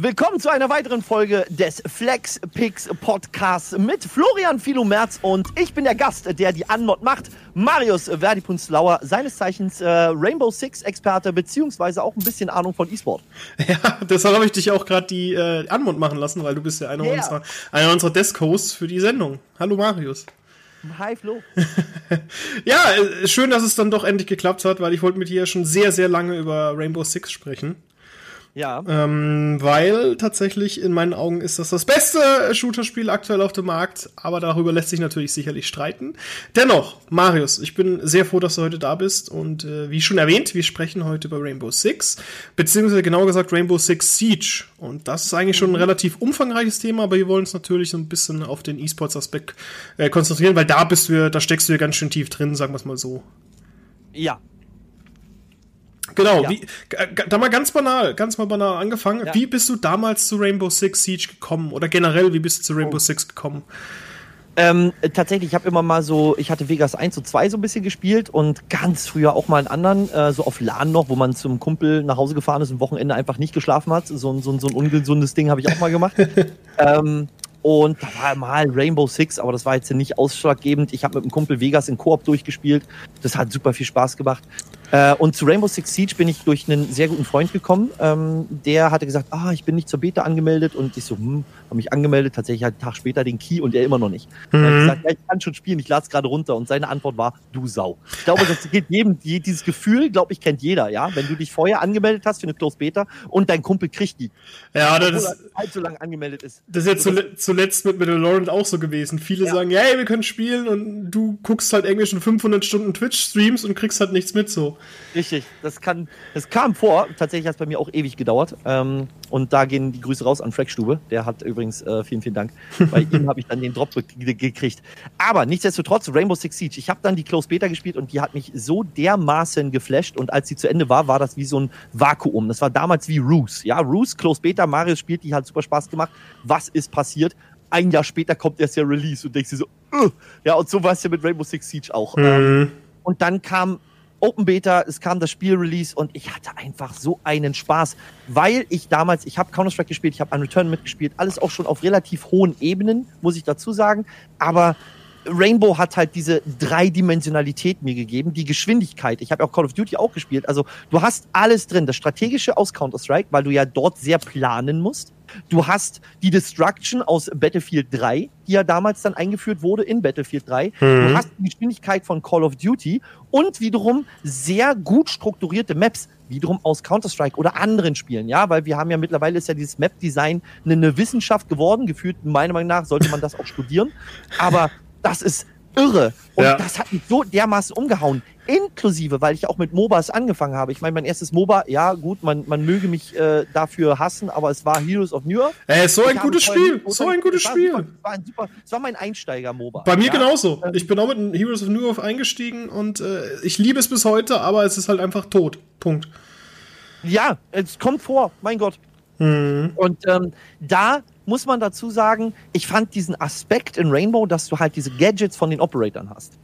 Willkommen zu einer weiteren Folge des Flex Pix Podcasts mit Florian Filomerz und ich bin der Gast, der die Anmod macht. Marius Verdipunslauer, seines Zeichens äh, Rainbow Six Experte beziehungsweise auch ein bisschen Ahnung von E-Sport. Ja, deshalb habe ich dich auch gerade die äh, Anmod machen lassen, weil du bist ja einer, yeah. unserer, einer unserer Desk-Hosts für die Sendung. Hallo Marius. Hi Flo. ja, äh, schön, dass es dann doch endlich geklappt hat, weil ich wollte mit dir schon sehr, sehr lange über Rainbow Six sprechen. Ja. Ähm, weil tatsächlich in meinen Augen ist das das beste Shooter-Spiel aktuell auf dem Markt, aber darüber lässt sich natürlich sicherlich streiten. Dennoch, Marius, ich bin sehr froh, dass du heute da bist und äh, wie schon erwähnt, wir sprechen heute über Rainbow Six, beziehungsweise genauer gesagt Rainbow Six Siege. Und das ist eigentlich schon ein mhm. relativ umfangreiches Thema, aber wir wollen uns natürlich so ein bisschen auf den E-Sports-Aspekt äh, konzentrieren, weil da bist du, da steckst du ja ganz schön tief drin, sagen wir es mal so. Ja, Genau, ja. wie, da mal ganz banal, ganz mal banal angefangen. Ja. Wie bist du damals zu Rainbow Six Siege gekommen? Oder generell, wie bist du zu Rainbow oh. Six gekommen? Ähm, tatsächlich, ich habe immer mal so, ich hatte Vegas 1 und 2 so ein bisschen gespielt und ganz früher auch mal einen anderen, äh, so auf LAN noch, wo man zum Kumpel nach Hause gefahren ist und Wochenende einfach nicht geschlafen hat. So, so, so ein ungesundes Ding habe ich auch mal gemacht. ähm, und da war mal Rainbow Six, aber das war jetzt nicht ausschlaggebend. Ich habe mit einem Kumpel Vegas in Koop durchgespielt. Das hat super viel Spaß gemacht. Äh, und zu Rainbow Six Siege bin ich durch einen sehr guten Freund gekommen. Ähm, der hatte gesagt, ah, ich bin nicht zur Beta angemeldet. Und ich so, hm, habe mich angemeldet, tatsächlich einen Tag später den Key und er immer noch nicht. Mhm. Dann ich gesagt, ja, ich kann schon spielen, ich lade es gerade runter. Und seine Antwort war, du Sau. Ich glaube, das geht jedem, dieses Gefühl, glaube ich, kennt jeder, ja. Wenn du dich vorher angemeldet hast für eine Close Beta und dein Kumpel kriegt die. Ja, das ist halt so lange angemeldet ist. Das ist ja also, zuletzt mit Mandalorian auch so gewesen. Viele ja. sagen, hey, wir können spielen und du guckst halt irgendwie schon 500 Stunden Twitch-Streams und kriegst halt nichts mit so. Richtig, das kann, das kam vor. Tatsächlich hat es bei mir auch ewig gedauert. Ähm, und da gehen die Grüße raus an Frackstube. Der hat übrigens, äh, vielen, vielen Dank. Bei ihm habe ich dann den Drop gekriegt. Aber nichtsdestotrotz, Rainbow Six Siege. Ich habe dann die Close Beta gespielt und die hat mich so dermaßen geflasht. Und als sie zu Ende war, war das wie so ein Vakuum. Das war damals wie Ruse. Ja, Ruse, Close Beta, Mario spielt, die hat super Spaß gemacht. Was ist passiert? Ein Jahr später kommt erst der Release und denkst dir so, uh. ja, und so war es ja mit Rainbow Six Siege auch. Mhm. Ähm, und dann kam Open Beta, es kam das Spiel-Release und ich hatte einfach so einen Spaß, weil ich damals, ich habe Counter-Strike gespielt, ich habe an Return mitgespielt, alles auch schon auf relativ hohen Ebenen, muss ich dazu sagen, aber Rainbow hat halt diese Dreidimensionalität mir gegeben, die Geschwindigkeit. Ich habe auch Call of Duty auch gespielt. Also du hast alles drin. Das Strategische aus Counter-Strike, weil du ja dort sehr planen musst. Du hast die Destruction aus Battlefield 3, die ja damals dann eingeführt wurde in Battlefield 3. Mhm. Du hast die Geschwindigkeit von Call of Duty und wiederum sehr gut strukturierte Maps, wiederum aus Counter-Strike oder anderen Spielen, ja, weil wir haben ja mittlerweile ist ja dieses Map-Design eine Wissenschaft geworden, gefühlt meiner Meinung nach sollte man das auch studieren, aber das ist irre. Und ja. das hat mich so dermaßen umgehauen. Inklusive, weil ich auch mit MOBAs angefangen habe. Ich meine, mein erstes MOBA, ja gut, man, man möge mich äh, dafür hassen, aber es war Heroes of New York. Äh, so ein gutes Spiel, so ein gutes Spiel. Super, war ein super, es war mein Einsteiger-MOBA. Bei mir ja? genauso. Ähm, ich bin auch mit Heroes of New York eingestiegen und äh, ich liebe es bis heute, aber es ist halt einfach tot. Punkt. Ja, es kommt vor, mein Gott. Mhm. Und ähm, da muss man dazu sagen, ich fand diesen Aspekt in Rainbow, dass du halt diese Gadgets von den Operatoren hast.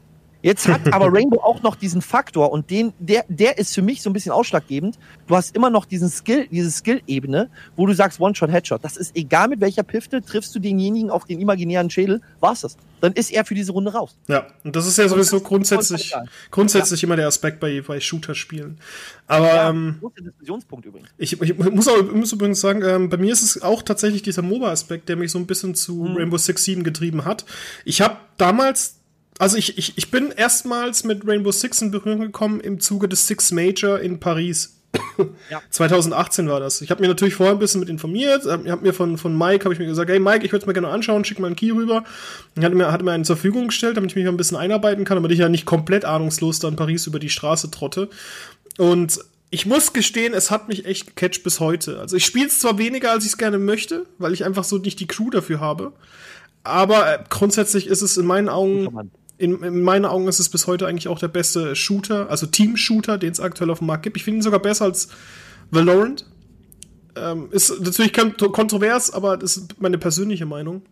Jetzt hat aber Rainbow auch noch diesen Faktor und den, der, der ist für mich so ein bisschen ausschlaggebend. Du hast immer noch diesen Skill, diese Skill-Ebene, wo du sagst One-Shot, Headshot. Das ist egal mit welcher Pifte, triffst du denjenigen auf den imaginären Schädel, war's das. Dann ist er für diese Runde raus. Ja, und das ist ja sowieso grundsätzlich, grundsätzlich ja. immer der Aspekt bei, bei Shooter-Spielen. Aber, ja, ähm, Diskussionspunkt übrigens. Ich, ich muss, auch, muss übrigens sagen, ähm, bei mir ist es auch tatsächlich dieser MOBA-Aspekt, der mich so ein bisschen zu mhm. Rainbow Six Siege getrieben hat. Ich habe damals also ich, ich, ich bin erstmals mit Rainbow Six in Berührung gekommen im Zuge des Six Major in Paris. Ja. 2018 war das. Ich habe mir natürlich vorher ein bisschen mit informiert. Ich habe mir von, von Mike habe ich mir gesagt, hey Mike, ich würde es mir gerne anschauen, schick mal einen Key rüber. Und hat mir, hat mir einen zur Verfügung gestellt, damit ich mich ein bisschen einarbeiten kann, damit ich ja nicht komplett ahnungslos da in Paris über die Straße trotte. Und ich muss gestehen, es hat mich echt gecatcht bis heute. Also ich spiele es zwar weniger, als ich es gerne möchte, weil ich einfach so nicht die Crew dafür habe. Aber äh, grundsätzlich ist es in meinen Augen in, in meinen Augen ist es bis heute eigentlich auch der beste Shooter, also Team-Shooter, den es aktuell auf dem Markt gibt. Ich finde ihn sogar besser als Valorant. Ähm, ist natürlich kontrovers, aber das ist meine persönliche Meinung.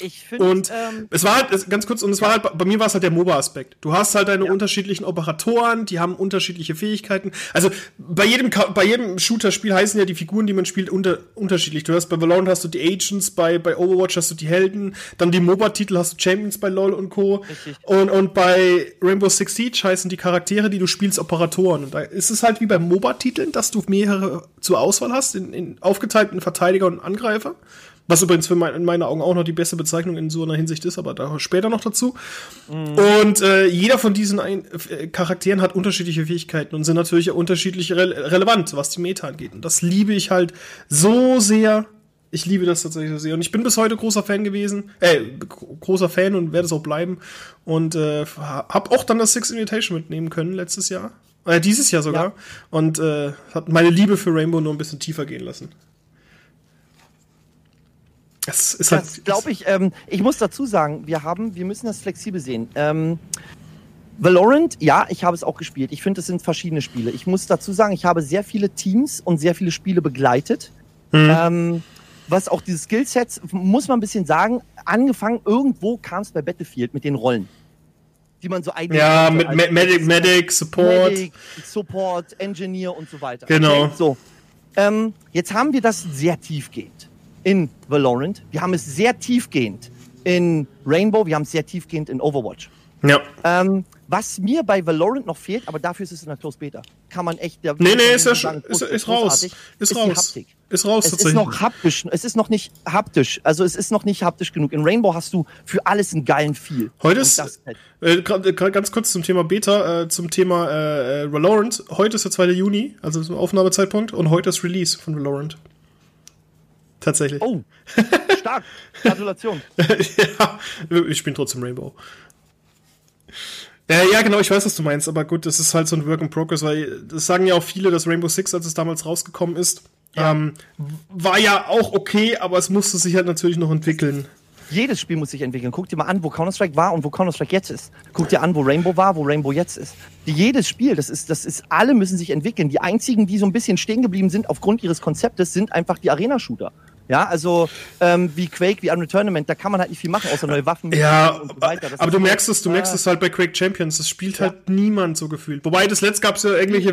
Ich finde. Und ähm, es war halt, ganz kurz, und es war halt, bei mir war es halt der MOBA-Aspekt. Du hast halt deine ja. unterschiedlichen Operatoren, die haben unterschiedliche Fähigkeiten. Also bei jedem, bei jedem Shooter-Spiel heißen ja die Figuren, die man spielt, unter, unterschiedlich. Du hast bei Valorant hast du die Agents, bei, bei Overwatch hast du die Helden, dann die MOBA-Titel hast du Champions bei LOL und Co. Richtig. Und, und bei Rainbow Six Siege heißen die Charaktere, die du spielst, Operatoren. Und da ist es halt wie bei MOBA-Titeln, dass du mehrere zur Auswahl hast, in, in aufgeteilten Verteidiger und Angreifer. Was übrigens für mein, in meinen Augen auch noch die beste Bezeichnung in so einer Hinsicht ist, aber da später noch dazu. Mhm. Und äh, jeder von diesen ein, äh, Charakteren hat unterschiedliche Fähigkeiten und sind natürlich unterschiedlich re relevant, was die Meta angeht. Und das liebe ich halt so sehr. Ich liebe das tatsächlich so sehr. Und ich bin bis heute großer Fan gewesen, äh, großer Fan und werde es auch bleiben. Und äh, habe auch dann das Six Invitation mitnehmen können letztes Jahr. Äh, dieses Jahr sogar. Ja. Und äh, hat meine Liebe für Rainbow nur ein bisschen tiefer gehen lassen. Das ist halt. Das glaube ich. Ähm, ich muss dazu sagen, wir haben, wir müssen das flexibel sehen. Ähm, Valorant, ja, ich habe es auch gespielt. Ich finde, es sind verschiedene Spiele. Ich muss dazu sagen, ich habe sehr viele Teams und sehr viele Spiele begleitet. Mhm. Ähm, was auch diese Skillsets, muss man ein bisschen sagen, angefangen, irgendwo kam es bei Battlefield mit den Rollen. Die man so eigentlich. Ja, mit also Medic, Medic, Support. Medic, Support, Engineer und so weiter. Genau. Okay, so. Ähm, jetzt haben wir das sehr tiefgehend in Valorant. Wir haben es sehr tiefgehend in Rainbow. Wir haben es sehr tiefgehend in Overwatch. Ja. Ähm, was mir bei Valorant noch fehlt, aber dafür ist es in der Close Beta. Kann man echt. Der, nee, nee, ist ja schon. Ist, ist raus. Ist, ist raus. Ist raus, es ist noch haptisch. Es ist noch nicht haptisch. Also, es ist noch nicht haptisch genug. In Rainbow hast du für alles einen geilen Feel. Heute ist. Halt. Äh, ganz kurz zum Thema Beta, äh, zum Thema äh, äh Valorant. Heute ist der 2. Juni, also zum Aufnahmezeitpunkt, und heute ist Release von Valorant. Tatsächlich. Oh, stark. Gratulation. ja, ich bin trotzdem Rainbow. Ja, ja, genau, ich weiß, was du meinst, aber gut, das ist halt so ein Work in Progress, weil das sagen ja auch viele, dass Rainbow Six, als es damals rausgekommen ist, ja. ähm, war ja auch okay, aber es musste sich halt natürlich noch entwickeln. Jedes Spiel muss sich entwickeln. Guck dir mal an, wo Counter-Strike war und wo Counter-Strike jetzt ist. Guck dir an, wo Rainbow war, wo Rainbow jetzt ist. Jedes Spiel, das ist, das ist, alle müssen sich entwickeln. Die einzigen, die so ein bisschen stehen geblieben sind aufgrund ihres Konzeptes, sind einfach die Arena-Shooter. Ja, also ähm, wie Quake, wie Unreal Tournament, da kann man halt nicht viel machen, außer neue Waffen. Ja, und so weiter. aber du merkst es, du merkst es halt bei Quake Champions, das spielt ja. halt niemand so gefühlt. Wobei das letzte gab es ja irgendwelche.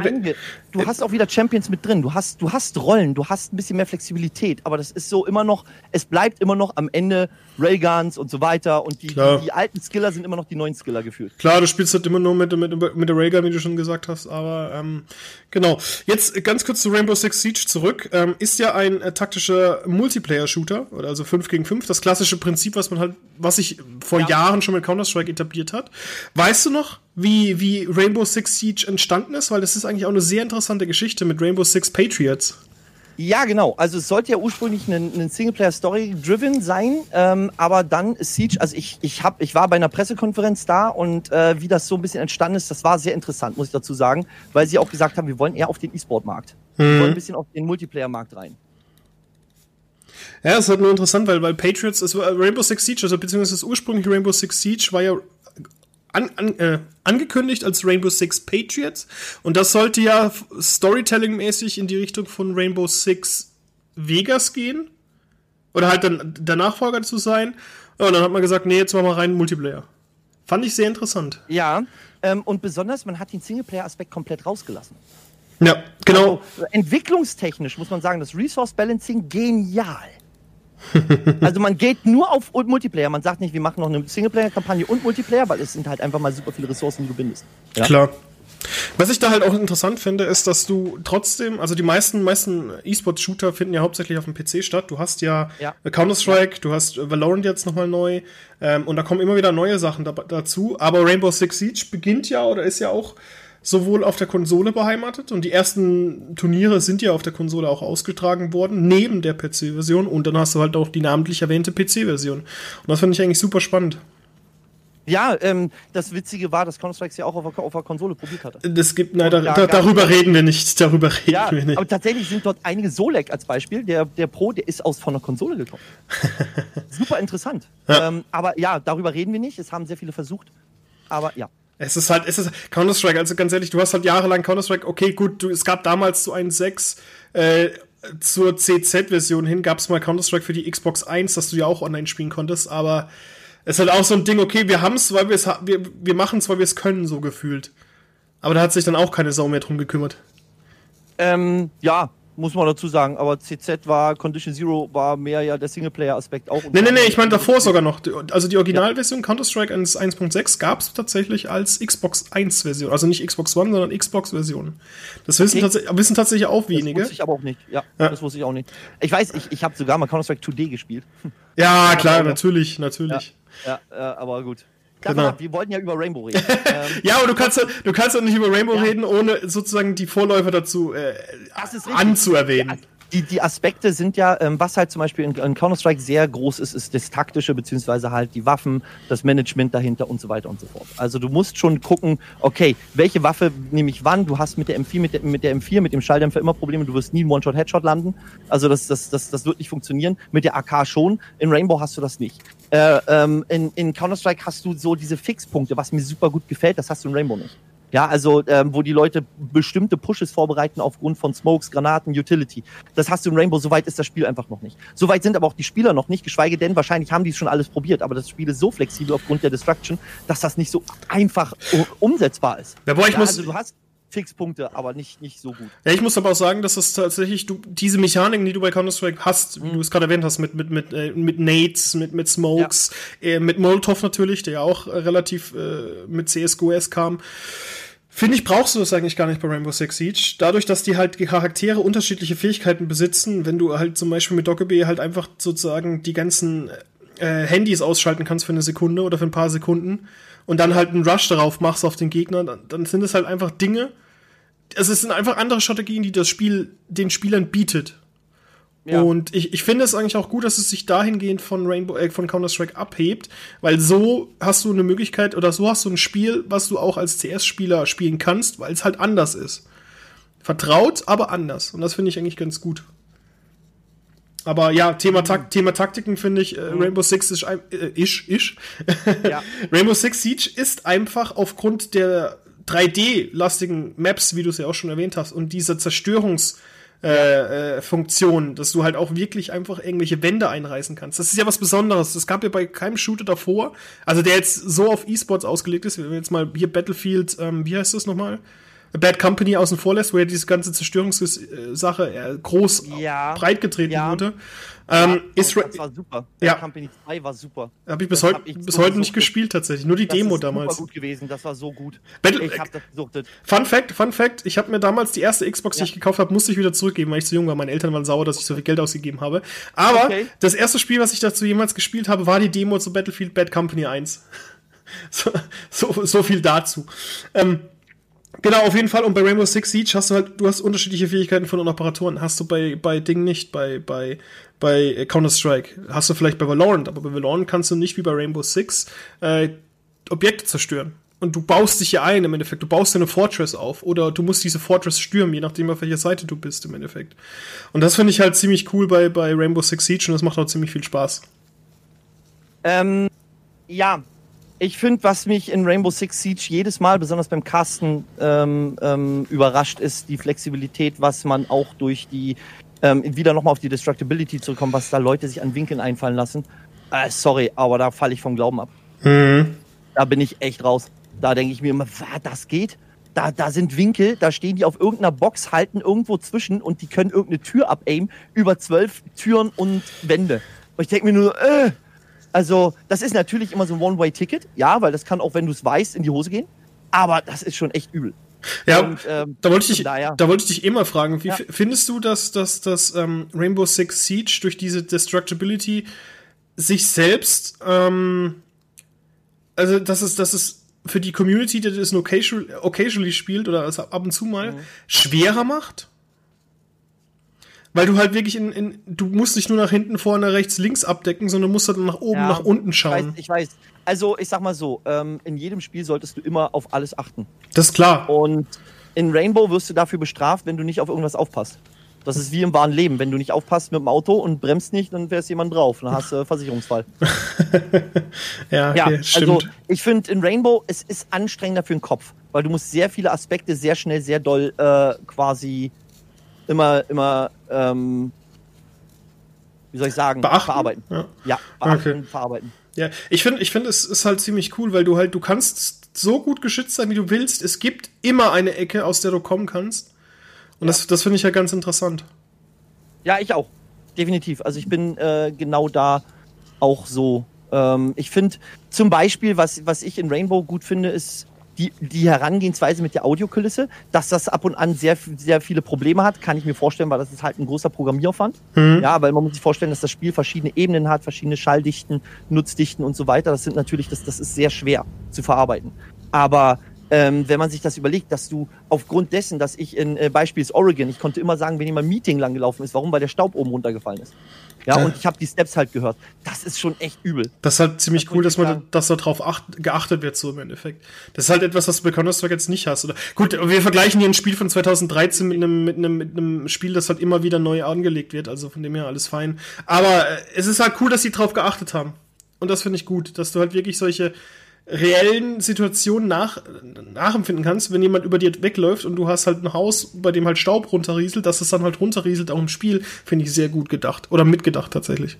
Du hast auch wieder Champions mit drin, du hast, du hast Rollen, du hast ein bisschen mehr Flexibilität, aber das ist so immer noch, es bleibt immer noch am Ende Railguns und so weiter und die, die, die, alten Skiller sind immer noch die neuen Skiller gefühlt. Klar, du spielst halt immer nur mit, mit, mit der Railgun, wie du schon gesagt hast, aber ähm, genau. Jetzt ganz kurz zu Rainbow Six Siege zurück. Ähm, ist ja ein äh, taktischer Multiplayer-Shooter, oder also 5 gegen 5, das klassische Prinzip, was man halt, was sich vor ja. Jahren schon mit Counter-Strike etabliert hat. Weißt du noch, wie, wie Rainbow Six Siege entstanden ist? Weil das ist eigentlich auch eine sehr interessante Geschichte mit Rainbow Six Patriots. Ja, genau. Also es sollte ja ursprünglich ein, ein Singleplayer-Story-driven sein, ähm, aber dann Siege, also ich, ich, hab, ich war bei einer Pressekonferenz da und äh, wie das so ein bisschen entstanden ist, das war sehr interessant, muss ich dazu sagen, weil sie auch gesagt haben, wir wollen eher auf den E-Sport-Markt. Mhm. Wir wollen ein bisschen auf den Multiplayer-Markt rein. Ja, es ist halt nur interessant, weil, weil Patriots, also Rainbow Six Siege, also beziehungsweise das ursprüngliche Rainbow Six Siege war ja an, an, äh, angekündigt als Rainbow Six Patriots. Und das sollte ja Storytelling-mäßig in die Richtung von Rainbow Six Vegas gehen. Oder halt dann der Nachfolger zu sein. Und dann hat man gesagt, nee, jetzt machen wir rein Multiplayer. Fand ich sehr interessant. Ja, ähm, und besonders, man hat den Singleplayer-Aspekt komplett rausgelassen. Ja, genau. Also, entwicklungstechnisch muss man sagen, das Resource Balancing genial. also man geht nur auf Multiplayer. Man sagt nicht, wir machen noch eine Singleplayer-Kampagne und Multiplayer, weil es sind halt einfach mal super viele Ressourcen, die du bindest. Ja? Klar. Was ich da halt auch interessant finde, ist, dass du trotzdem, also die meisten, meisten E-Sport-Shooter finden ja hauptsächlich auf dem PC statt. Du hast ja, ja. Counter-Strike, ja. du hast Valorant jetzt nochmal neu, ähm, und da kommen immer wieder neue Sachen da, dazu. Aber Rainbow Six Siege beginnt ja oder ist ja auch sowohl auf der Konsole beheimatet und die ersten Turniere sind ja auf der Konsole auch ausgetragen worden, neben der PC-Version und dann hast du halt auch die namentlich erwähnte PC-Version. Und das finde ich eigentlich super spannend. Ja, ähm, das Witzige war, dass Counter-Strike ja auch auf der, auf der, Konsole probiert hatte. Das gibt, nein, da, da, darüber reden wir nicht. Darüber reden ja, wir nicht. Aber tatsächlich sind dort einige Solek als Beispiel. Der, der Pro, der ist aus von der Konsole gekommen. Super interessant. Ja. Ähm, aber ja, darüber reden wir nicht. Es haben sehr viele versucht. Aber ja. Es ist halt, es ist Counter-Strike, also ganz ehrlich, du hast halt jahrelang Counter-Strike, okay, gut, du, es gab damals so einen 6, äh, zur CZ-Version hin gab es mal Counter-Strike für die Xbox 1, dass du ja auch online spielen konntest, aber es ist halt auch so ein Ding, okay, wir haben es, weil wir es wir, wir machen es, weil wir es können, so gefühlt. Aber da hat sich dann auch keine Sau mehr drum gekümmert. Ähm, ja, muss man dazu sagen. Aber CZ war, Condition Zero war mehr ja der Singleplayer-Aspekt auch. Nee, nee, nee, ich meine davor sogar noch. Also die Originalversion ja. Counter-Strike 1.6 gab es tatsächlich als Xbox 1-Version. Also nicht Xbox One, sondern Xbox-Version. Das wissen, okay. tats wissen, tatsächlich auch wenige. Das wusste ich aber auch nicht. Ja, ja. das wusste ich auch nicht. Ich weiß, ich, ich habe sogar mal Counter-Strike 2D gespielt. Ja, klar, natürlich, natürlich. Ja, ja, aber gut. Genau. Ab, wir wollten ja über Rainbow reden. ähm, ja, aber du kannst, du kannst doch nicht über Rainbow ja. reden, ohne sozusagen die Vorläufer dazu äh, anzuerwähnen. Ja, die, die Aspekte sind ja, ähm, was halt zum Beispiel in, in Counter-Strike sehr groß ist, ist das Taktische, beziehungsweise halt die Waffen, das Management dahinter und so weiter und so fort. Also du musst schon gucken, okay, welche Waffe nehme ich wann? Du hast mit der M4, mit der, mit der M4, mit dem Schalldämpfer immer Probleme, du wirst nie einen One-Shot-Headshot landen. Also das, das, das, das wird nicht funktionieren. Mit der AK schon. In Rainbow hast du das nicht. Äh, ähm, in in Counter-Strike hast du so diese Fixpunkte, was mir super gut gefällt, das hast du in Rainbow nicht. Ja, also ähm, wo die Leute bestimmte Pushes vorbereiten aufgrund von Smokes, Granaten, Utility. Das hast du in Rainbow, soweit ist das Spiel einfach noch nicht. Soweit sind aber auch die Spieler noch nicht, geschweige denn, wahrscheinlich haben die es schon alles probiert, aber das Spiel ist so flexibel aufgrund der Destruction, dass das nicht so einfach umsetzbar ist. Ja, boah, ich ja, muss, also du hast Fixpunkte, aber nicht, nicht so gut. Ja, ich muss aber auch sagen, dass das tatsächlich, du, diese Mechaniken, die du bei Counter-Strike hast, mhm. wie du es gerade erwähnt hast, mit, mit, mit, äh, mit Nades, mit, mit Smokes, ja. äh, mit Molotov natürlich, der ja auch relativ äh, mit CSGOS kam, Finde ich, brauchst du das eigentlich gar nicht bei Rainbow Six Siege. Dadurch, dass die halt die Charaktere unterschiedliche Fähigkeiten besitzen, wenn du halt zum Beispiel mit Dokkaebi halt einfach sozusagen die ganzen äh, Handys ausschalten kannst für eine Sekunde oder für ein paar Sekunden und dann halt einen Rush darauf machst auf den Gegner, dann, dann sind es halt einfach Dinge. Also es sind einfach andere Strategien, die das Spiel den Spielern bietet. Ja. Und ich, ich finde es eigentlich auch gut, dass es sich dahingehend von Rainbow, äh, von Counter-Strike abhebt, weil so hast du eine Möglichkeit oder so hast du ein Spiel, was du auch als CS-Spieler spielen kannst, weil es halt anders ist. Vertraut, aber anders. Und das finde ich eigentlich ganz gut. Aber ja, Thema, mhm. Tak Thema Taktiken finde ich, äh, mhm. Rainbow Six ist, äh, isch, isch. Ja. Rainbow Six Siege ist einfach aufgrund der 3D-lastigen Maps, wie du es ja auch schon erwähnt hast, und dieser Zerstörungs- äh, äh, Funktion, dass du halt auch wirklich einfach irgendwelche Wände einreißen kannst. Das ist ja was Besonderes. Das gab ja bei keinem Shooter davor, also der jetzt so auf E-Sports ausgelegt ist. Wenn wir jetzt mal hier Battlefield, ähm, wie heißt das nochmal? Bad Company außen vor lässt, wo ja diese ganze Zerstörungssache äh, groß ja, breit getreten ja. wurde. Ähm, ja, das war super. Ja. Company 2 war super. Habe ich bis, heut, hab ich bis so heute nicht gespielt tatsächlich. Nur die das Demo ist damals. Super gut gewesen. Das war so gut. Battle ich habe das gesuchtet. Fun Fact, Fun Fact. Ich habe mir damals die erste Xbox, die ich gekauft habe, musste ich wieder zurückgeben, weil ich zu jung war. Meine Eltern waren sauer, dass ich so viel Geld ausgegeben habe. Aber okay. das erste Spiel, was ich dazu jemals gespielt habe, war die Demo zu Battlefield Bad Company 1. so, so, so viel dazu. Ähm, Genau, auf jeden Fall. Und bei Rainbow Six Siege hast du halt, du hast unterschiedliche Fähigkeiten von den Operatoren. Hast du bei, bei Ding nicht, bei, bei, bei Counter-Strike. Hast du vielleicht bei Valorant, aber bei Valorant kannst du nicht wie bei Rainbow Six äh, Objekte zerstören. Und du baust dich ja ein im Endeffekt. Du baust dir eine Fortress auf oder du musst diese Fortress stürmen, je nachdem, auf welcher Seite du bist im Endeffekt. Und das finde ich halt ziemlich cool bei, bei Rainbow Six Siege und das macht auch ziemlich viel Spaß. Ähm, ja, ich finde, was mich in Rainbow Six Siege jedes Mal, besonders beim Casten, ähm, ähm, überrascht, ist die Flexibilität, was man auch durch die, ähm, wieder nochmal auf die Destructibility zurückkommt, was da Leute sich an Winkeln einfallen lassen. Äh, sorry, aber da falle ich vom Glauben ab. Mhm. Da bin ich echt raus. Da denke ich mir immer, das geht? Da, da sind Winkel, da stehen die auf irgendeiner Box, halten irgendwo zwischen und die können irgendeine Tür abaimen über zwölf Türen und Wände. Und ich denke mir nur, äh, also, das ist natürlich immer so ein One-Way-Ticket, ja, weil das kann auch, wenn du es weißt, in die Hose gehen. Aber das ist schon echt übel. Ja, und, ähm, da wollte ich dich, daher, da wollte ich dich immer fragen, wie ja. findest du, dass, dass, dass ähm, Rainbow Six Siege durch diese Destructibility sich selbst, ähm, also dass es, dass es für die Community, die das nur occasionally, occasionally spielt oder also ab und zu mal, mhm. schwerer macht? Weil du halt wirklich in, in, du musst nicht nur nach hinten, vorne, rechts, links abdecken, sondern musst halt nach oben, ja, nach unten schauen. Ich weiß, ich weiß. Also, ich sag mal so, ähm, in jedem Spiel solltest du immer auf alles achten. Das ist klar. Und in Rainbow wirst du dafür bestraft, wenn du nicht auf irgendwas aufpasst. Das ist wie im wahren Leben. Wenn du nicht aufpasst mit dem Auto und bremst nicht, dann fährst jemand drauf. Dann hast du äh, Versicherungsfall. ja, okay, ja, also stimmt. also ich finde in Rainbow, es ist anstrengender für den Kopf, weil du musst sehr viele Aspekte sehr schnell, sehr doll äh, quasi immer, immer, ähm, wie soll ich sagen, beachten? verarbeiten. Ja, ja beachten, okay. verarbeiten. Ja, ich finde, ich finde, es ist halt ziemlich cool, weil du halt, du kannst so gut geschützt sein, wie du willst. Es gibt immer eine Ecke, aus der du kommen kannst. Und ja. das, das finde ich ja ganz interessant. Ja, ich auch. Definitiv. Also ich bin äh, genau da auch so. Ähm, ich finde zum Beispiel, was, was ich in Rainbow gut finde, ist die, die Herangehensweise mit der Audiokulisse, dass das ab und an sehr, sehr viele Probleme hat, kann ich mir vorstellen, weil das ist halt ein großer Programmieraufwand. Mhm. Ja, weil man muss sich vorstellen, dass das Spiel verschiedene Ebenen hat, verschiedene Schalldichten, Nutzdichten und so weiter. Das sind natürlich, das, das ist sehr schwer zu verarbeiten. Aber ähm, wenn man sich das überlegt, dass du aufgrund dessen, dass ich in äh, Beispiel ist Oregon, ich konnte immer sagen, wenn jemand Meeting lang gelaufen ist, warum? Weil der Staub oben runtergefallen ist. Ja, ja. und ich habe die Steps halt gehört. Das ist schon echt übel. Das ist halt ziemlich das cool, dass man, dass darauf acht, geachtet wird, so im Endeffekt. Das ist halt etwas, was du bei Counter-Strike jetzt nicht hast. Oder, gut, wir vergleichen hier ein Spiel von 2013 mit einem, mit einem, mit einem Spiel, das halt immer wieder neu angelegt wird. Also von dem her alles fein. Aber äh, es ist halt cool, dass sie drauf geachtet haben. Und das finde ich gut, dass du halt wirklich solche, reellen Situationen nach, nachempfinden kannst, wenn jemand über dir wegläuft und du hast halt ein Haus, bei dem halt Staub runterrieselt, dass es dann halt runterrieselt, auch im Spiel, finde ich sehr gut gedacht. Oder mitgedacht tatsächlich.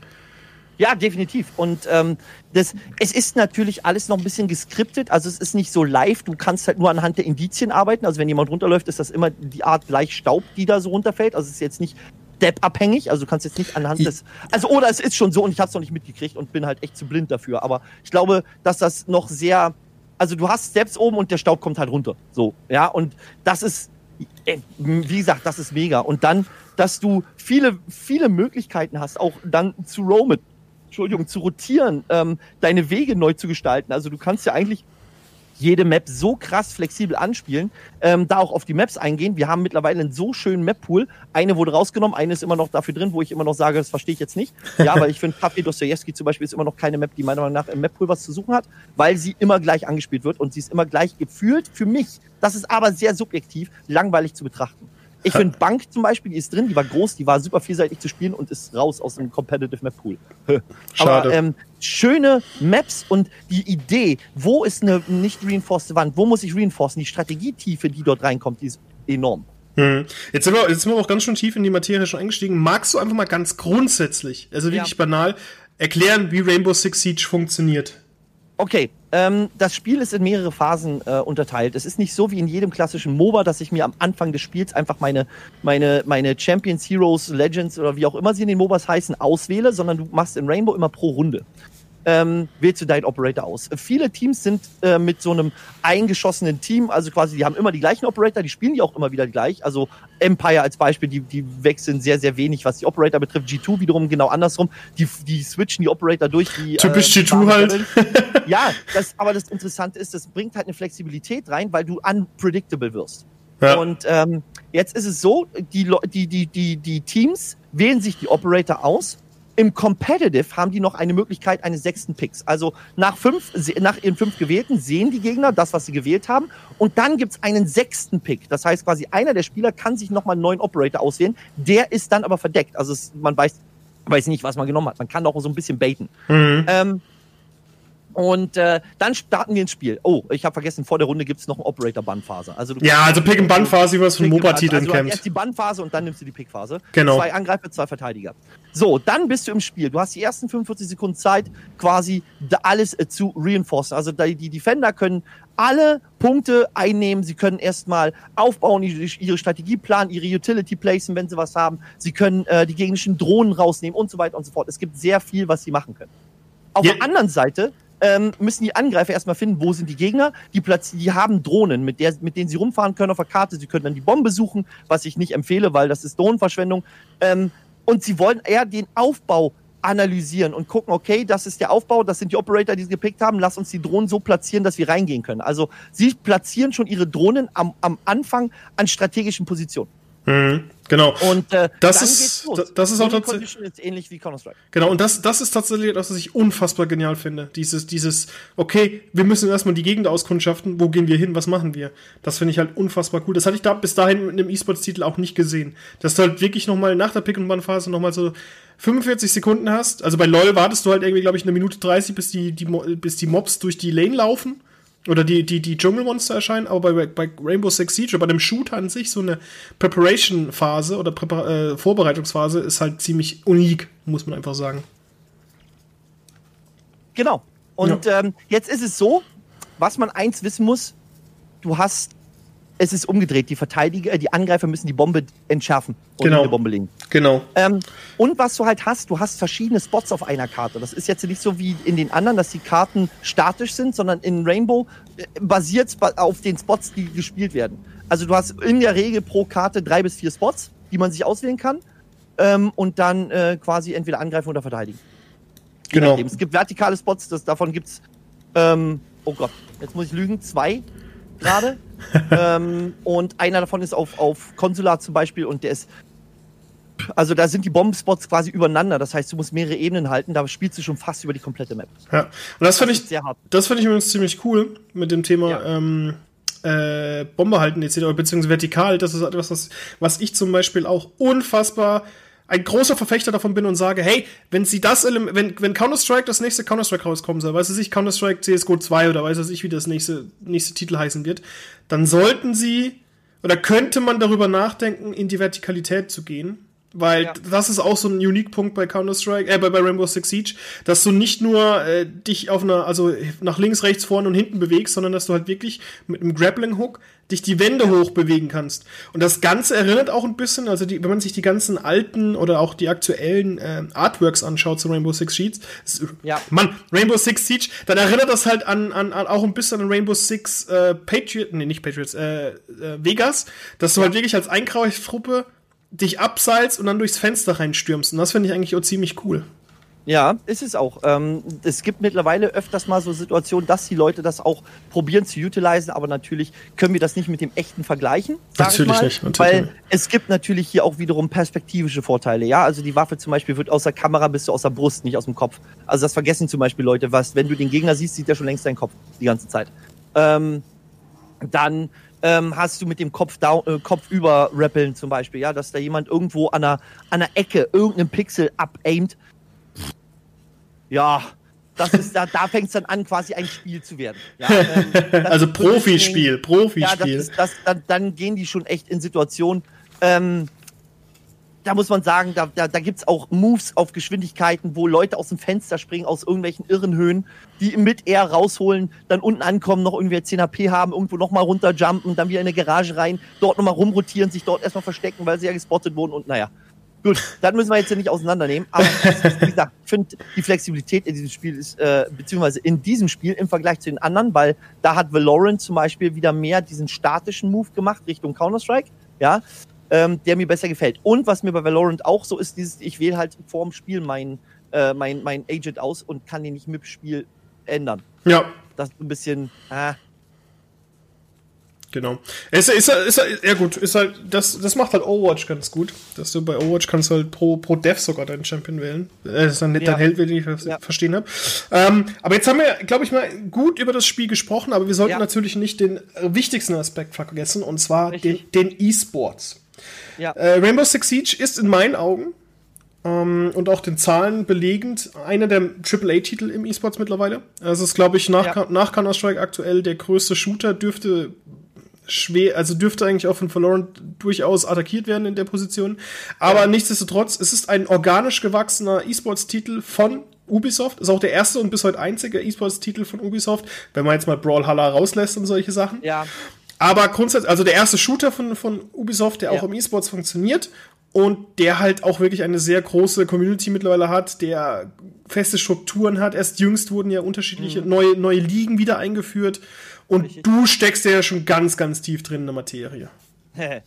Ja, definitiv. Und ähm, das, es ist natürlich alles noch ein bisschen geskriptet. Also es ist nicht so live. Du kannst halt nur anhand der Indizien arbeiten. Also wenn jemand runterläuft, ist das immer die Art gleich Staub, die da so runterfällt. Also es ist jetzt nicht Step-abhängig. Also du kannst jetzt nicht anhand des. Also, oder es ist schon so und ich habe es noch nicht mitgekriegt und bin halt echt zu blind dafür. Aber ich glaube, dass das noch sehr. Also du hast Steps oben und der Staub kommt halt runter. So, ja. Und das ist, äh, wie gesagt, das ist mega. Und dann, dass du viele, viele Möglichkeiten hast, auch dann zu roamen. Entschuldigung, zu rotieren, ähm, deine Wege neu zu gestalten. Also du kannst ja eigentlich jede Map so krass flexibel anspielen, ähm, da auch auf die Maps eingehen. Wir haben mittlerweile einen so schönen Map-Pool. Eine wurde rausgenommen, eine ist immer noch dafür drin, wo ich immer noch sage, das verstehe ich jetzt nicht. Ja, aber ich finde, Kaffee Dostoevsky zum Beispiel ist immer noch keine Map, die meiner Meinung nach im Map-Pool was zu suchen hat, weil sie immer gleich angespielt wird und sie ist immer gleich gefühlt für mich. Das ist aber sehr subjektiv, langweilig zu betrachten. Ich finde Bank zum Beispiel, die ist drin, die war groß, die war super vielseitig zu spielen und ist raus aus dem Competitive Map Pool. Aber ähm, schöne Maps und die Idee, wo ist eine nicht reinforced Wand, wo muss ich reinforcen, die Strategietiefe, die dort reinkommt, die ist enorm. Hm. Jetzt, sind wir, jetzt sind wir auch ganz schön tief in die Materie schon eingestiegen. Magst du einfach mal ganz grundsätzlich, also wirklich ja. banal, erklären, wie Rainbow Six Siege funktioniert? Okay, ähm, das Spiel ist in mehrere Phasen äh, unterteilt. Es ist nicht so wie in jedem klassischen MOBA, dass ich mir am Anfang des Spiels einfach meine, meine, meine Champions, Heroes, Legends oder wie auch immer sie in den MOBAs heißen, auswähle, sondern du machst in Rainbow immer pro Runde ähm, wählst du deinen Operator aus. Viele Teams sind äh, mit so einem eingeschossenen Team, also quasi, die haben immer die gleichen Operator, die spielen die auch immer wieder gleich. Also Empire als Beispiel, die, die wechseln sehr, sehr wenig, was die Operator betrifft. G2 wiederum genau andersrum. Die, die switchen die Operator durch. Die, Typisch äh, G2 halt. ja, das, aber das Interessante ist, das bringt halt eine Flexibilität rein, weil du unpredictable wirst. Ja. Und ähm, jetzt ist es so, die, die, die, die, die Teams wählen sich die Operator aus im Competitive haben die noch eine Möglichkeit eines sechsten Picks. Also nach fünf, nach ihren fünf gewählten sehen die Gegner das, was sie gewählt haben. Und dann gibt's einen sechsten Pick. Das heißt quasi, einer der Spieler kann sich nochmal einen neuen Operator auswählen. Der ist dann aber verdeckt. Also es, man weiß, weiß nicht, was man genommen hat. Man kann auch so ein bisschen baiten. Mhm. Ähm, und äh, dann starten wir ins Spiel. Oh, ich habe vergessen, vor der Runde gibt es noch eine Operator-Bannphase. Also ja, also Pick- and Bannphase, wie man es von MOBA-Titeln also kennt. Erst die Bannphase und dann nimmst du die Pick-Phase. Genau. Zwei Angreifer, zwei Verteidiger. So, dann bist du im Spiel. Du hast die ersten 45 Sekunden Zeit, quasi alles äh, zu reinforcen. Also die, die Defender können alle Punkte einnehmen. Sie können erstmal aufbauen, ihre Strategie planen, ihre Utility placen, wenn sie was haben. Sie können äh, die gegnerischen Drohnen rausnehmen und so weiter und so fort. Es gibt sehr viel, was sie machen können. Auf ja. der anderen Seite ähm, müssen die Angreifer erstmal finden, wo sind die Gegner. Die, Platz die haben Drohnen, mit, der, mit denen sie rumfahren können auf der Karte. Sie können dann die Bombe suchen, was ich nicht empfehle, weil das ist Drohnenverschwendung. Ähm, und sie wollen eher den Aufbau analysieren und gucken, okay, das ist der Aufbau, das sind die Operator, die sie gepickt haben, lass uns die Drohnen so platzieren, dass wir reingehen können. Also sie platzieren schon ihre Drohnen am, am Anfang an strategischen Positionen. Mhm, genau. Und äh, das ist das, das ist auch tatsächlich ist ähnlich wie Counter Strike. Genau. Und das das ist tatsächlich das, was ich unfassbar genial finde. Dieses dieses okay, wir müssen erstmal die Gegend auskundschaften. Wo gehen wir hin? Was machen wir? Das finde ich halt unfassbar cool. Das hatte ich da bis dahin mit einem E-Sports-Titel auch nicht gesehen. Dass du halt wirklich noch mal nach der Pick und Ban Phase noch mal so 45 Sekunden hast. Also bei LoL wartest du halt irgendwie glaube ich eine Minute 30, bis die, die bis die Mobs durch die Lane laufen oder die, die, die Dschungelmonster erscheinen, aber bei, bei Rainbow Six Siege, bei dem Shooter an sich, so eine Preparation-Phase oder Präpar äh, Vorbereitungsphase ist halt ziemlich unik, muss man einfach sagen. Genau. Und ja. ähm, jetzt ist es so, was man eins wissen muss, du hast es ist umgedreht. Die Verteidiger, äh, die Angreifer müssen die Bombe entschärfen und genau. eine Bombe legen. Genau. Ähm, und was du halt hast, du hast verschiedene Spots auf einer Karte. Das ist jetzt nicht so wie in den anderen, dass die Karten statisch sind, sondern in Rainbow äh, basiert es auf den Spots, die gespielt werden. Also du hast in der Regel pro Karte drei bis vier Spots, die man sich auswählen kann ähm, und dann äh, quasi entweder angreifen oder verteidigen. Genau. Es gibt vertikale Spots, das, davon gibt es, ähm, oh Gott, jetzt muss ich lügen, zwei gerade. Ähm, und einer davon ist auf, auf Konsulat zum Beispiel und der ist. Also da sind die Bombenspots quasi übereinander. Das heißt, du musst mehrere Ebenen halten. Da spielst du schon fast über die komplette Map. Ja, und das, das finde ich, das finde ich übrigens ziemlich cool mit dem Thema. Ja. Ähm, äh, Bombe halten etc. beziehungsweise vertikal, das ist etwas, was, was ich zum Beispiel auch unfassbar ein großer Verfechter davon bin und sage, hey, wenn sie das, wenn, wenn Counter-Strike das nächste Counter-Strike rauskommen soll, weiß es ich, Counter-Strike CSGO 2 oder weiß es ich, wie das nächste, nächste Titel heißen wird, dann sollten sie, oder könnte man darüber nachdenken, in die Vertikalität zu gehen weil ja. das ist auch so ein Unique-Punkt bei Counter-Strike, äh, bei, bei Rainbow Six Siege, dass du nicht nur äh, dich auf einer, also nach links, rechts, vorne und hinten bewegst, sondern dass du halt wirklich mit einem Grappling-Hook dich die Wände ja. hoch bewegen kannst. Und das Ganze erinnert auch ein bisschen, also die, wenn man sich die ganzen alten oder auch die aktuellen äh, Artworks anschaut zu Rainbow Six Sheets, ja. Mann, Rainbow Six Siege, dann erinnert das halt an, an, an auch ein bisschen an Rainbow Six äh, Patriot, nee, nicht Patriots, äh, äh, Vegas, dass du halt wirklich als Einkreuztruppe dich abseilst und dann durchs Fenster reinstürmst. Und das finde ich eigentlich auch ziemlich cool. Ja, ist es auch. Ähm, es gibt mittlerweile öfters mal so Situationen, dass die Leute das auch probieren zu utilisieren, aber natürlich können wir das nicht mit dem echten vergleichen. Natürlich mal, nicht. Natürlich weil es gibt natürlich hier auch wiederum perspektivische Vorteile. Ja, also die Waffe zum Beispiel wird aus der Kamera bis aus der Brust, nicht aus dem Kopf. Also das vergessen zum Beispiel Leute, was, wenn du den Gegner siehst, sieht er schon längst deinen Kopf die ganze Zeit. Ähm, dann ähm, hast du mit dem Kopf, down, äh, Kopf über rappeln zum Beispiel, ja, dass da jemand irgendwo an einer, an einer Ecke irgendeinen Pixel abaimt. Ja, das ist, da, da fängt es dann an, quasi ein Spiel zu werden. Ja, ähm, also Profispiel, Profispiel. Ja, das ist, das, dann, dann, gehen die schon echt in Situationen, ähm, da muss man sagen, da, da, da gibt auch Moves auf Geschwindigkeiten, wo Leute aus dem Fenster springen, aus irgendwelchen irren Höhen, die mit Air rausholen, dann unten ankommen, noch irgendwie 10 HP haben, irgendwo nochmal runterjumpen, dann wieder in eine Garage rein, dort nochmal rumrotieren, sich dort erstmal verstecken, weil sie ja gespottet wurden und naja. Gut, das müssen wir jetzt ja nicht auseinandernehmen, aber wie gesagt, ich finde, die Flexibilität in diesem Spiel ist, äh, beziehungsweise in diesem Spiel im Vergleich zu den anderen, weil da hat Valorant zum Beispiel wieder mehr diesen statischen Move gemacht Richtung Counter-Strike, ja, ähm, der mir besser gefällt. Und was mir bei Valorant auch so ist, dieses, ich wähle halt vor dem Spiel mein, äh, mein, mein Agent aus und kann den nicht mit dem Spiel ändern. Ja. Das ist ein bisschen, äh, Genau. Ist, ist, ist, ist, ja gut, ist halt, das, das macht halt Overwatch ganz gut. Dass du bei Overwatch kannst du halt pro, pro Dev sogar deinen Champion wählen. Das ist dann nicht ja. dein Held, wie ich ja. verstehen habe. Ähm, aber jetzt haben wir, glaube ich, mal gut über das Spiel gesprochen, aber wir sollten ja. natürlich nicht den wichtigsten Aspekt vergessen, und zwar Richtig. den E-Sports. Ja. Äh, Rainbow Six Siege ist in meinen Augen ähm, und auch den Zahlen belegend einer der AAA-Titel im E-Sports mittlerweile. Also es ist, glaube ich, nach, ja. nach Counter-Strike aktuell der größte Shooter, dürfte schwer, also dürfte eigentlich auch von Valorant durchaus attackiert werden in der Position. Aber ja. nichtsdestotrotz, es ist ein organisch gewachsener E-Sports-Titel von Ubisoft. Ist auch der erste und bis heute einzige E-Sports-Titel von Ubisoft, wenn man jetzt mal Brawlhalla rauslässt und solche Sachen. Ja. Aber grundsätzlich, also der erste Shooter von, von Ubisoft, der ja. auch im E-Sports funktioniert und der halt auch wirklich eine sehr große Community mittlerweile hat, der feste Strukturen hat. Erst jüngst wurden ja unterschiedliche mhm. neue, neue Ligen wieder eingeführt und Richtig. du steckst ja schon ganz, ganz tief drin in der Materie. ein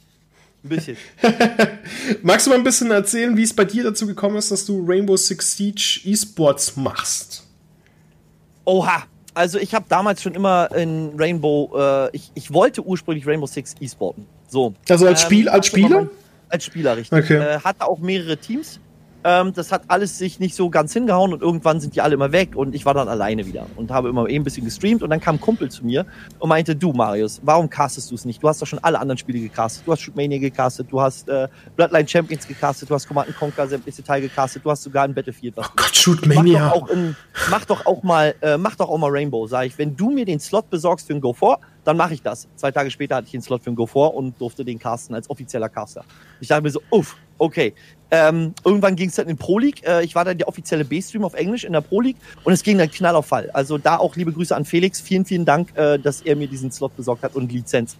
bisschen. Magst du mal ein bisschen erzählen, wie es bei dir dazu gekommen ist, dass du Rainbow Six Siege E-Sports machst? Oha, also ich habe damals schon immer in Rainbow, äh, ich, ich wollte ursprünglich Rainbow Six e-sporten. So. Also als Spiel, ähm, als Spieler? als Spieler, richtig. Okay. Äh, hatte auch mehrere Teams. Ähm, das hat alles sich nicht so ganz hingehauen und irgendwann sind die alle immer weg und ich war dann alleine wieder und habe immer eben ein bisschen gestreamt und dann kam ein Kumpel zu mir und meinte, du Marius, warum castest du es nicht? Du hast doch schon alle anderen Spiele gecastet. Du hast Shootmania gecastet, du hast äh, Bloodline Champions gecastet, du hast Command Conquer sämtliche Teile gecastet, du hast sogar ein Battlefield. Was oh Gott, Shootmania. Mach doch auch, in, mach doch auch mal, äh, mach doch auch mal Rainbow, sag ich. Wenn du mir den Slot besorgst für ein Go 4, dann mache ich das. Zwei Tage später hatte ich den Slot für ein Go 4 und durfte den casten als offizieller Caster. Ich dachte mir so, uff, okay. Ähm, irgendwann ging es dann in Pro League. Äh, ich war dann der offizielle B-Stream auf Englisch in der Pro League und es ging dann knall auf Fall. Also da auch liebe Grüße an Felix. Vielen, vielen Dank, äh, dass er mir diesen Slot besorgt hat und Lizenz.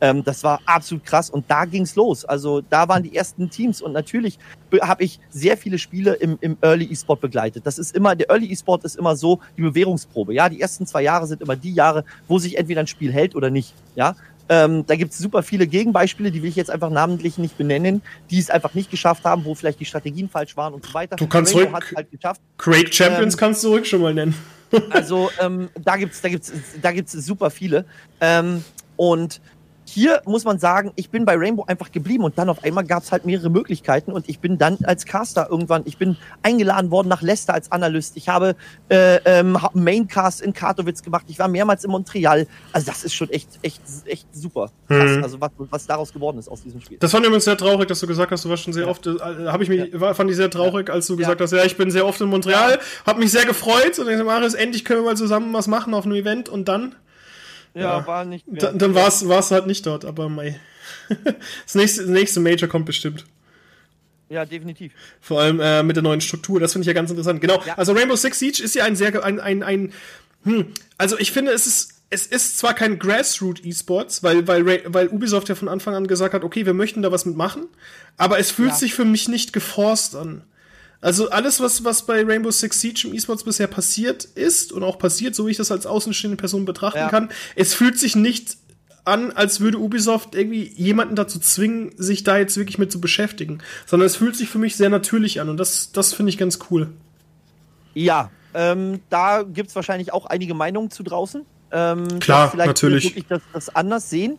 Ähm, das war absolut krass und da ging's los. Also da waren die ersten Teams und natürlich habe ich sehr viele Spiele im, im Early E-Sport begleitet. Das ist immer, der Early E-Sport ist immer so die Bewährungsprobe. Ja, die ersten zwei Jahre sind immer die Jahre, wo sich entweder ein Spiel hält oder nicht. Ja, ähm, da gibt es super viele Gegenbeispiele, die will ich jetzt einfach namentlich nicht benennen, die es einfach nicht geschafft haben, wo vielleicht die Strategien falsch waren und so weiter. Du kannst Rainbow ruhig, halt geschafft. Great Champions ähm, kannst du ruhig schon mal nennen. also ähm, da gibt's, da gibt's, da gibt's super viele. Ähm, und hier muss man sagen, ich bin bei Rainbow einfach geblieben und dann auf einmal gab es halt mehrere Möglichkeiten und ich bin dann als Caster irgendwann, ich bin eingeladen worden nach Leicester als Analyst. Ich habe äh, ähm, Maincast in Katowice gemacht. Ich war mehrmals in Montreal. Also das ist schon echt, echt, echt super. Krass, mhm. Also was, was daraus geworden ist aus diesem Spiel. Das fand ich übrigens sehr traurig, dass du gesagt hast, du warst schon sehr ja. oft, äh, habe ich mich, ja. fand ich sehr traurig, als du gesagt hast, ja, ich bin sehr oft in Montreal, habe mich sehr gefreut und ich dachte, Marius, endlich können wir mal zusammen was machen auf einem Event und dann ja, ja, war nicht mehr. Dann, war es halt nicht dort, aber mei. das, nächste, das nächste Major kommt bestimmt. Ja, definitiv. Vor allem äh, mit der neuen Struktur, das finde ich ja ganz interessant. Genau, ja. also Rainbow Six Siege ist ja ein sehr, ein, ein, ein hm, also ich finde, es ist, es ist zwar kein Grassroot E-Sports, weil, weil, weil Ubisoft ja von Anfang an gesagt hat, okay, wir möchten da was mitmachen, aber es fühlt ja. sich für mich nicht geforst an. Also alles, was, was bei Rainbow Six Siege im E-Sports bisher passiert ist und auch passiert, so wie ich das als außenstehende Person betrachten ja. kann, es fühlt sich nicht an, als würde Ubisoft irgendwie jemanden dazu zwingen, sich da jetzt wirklich mit zu beschäftigen, sondern es fühlt sich für mich sehr natürlich an und das, das finde ich ganz cool. Ja, ähm, da gibt's wahrscheinlich auch einige Meinungen zu draußen. Ähm, Klar, vielleicht natürlich. Wirklich das, das anders sehen.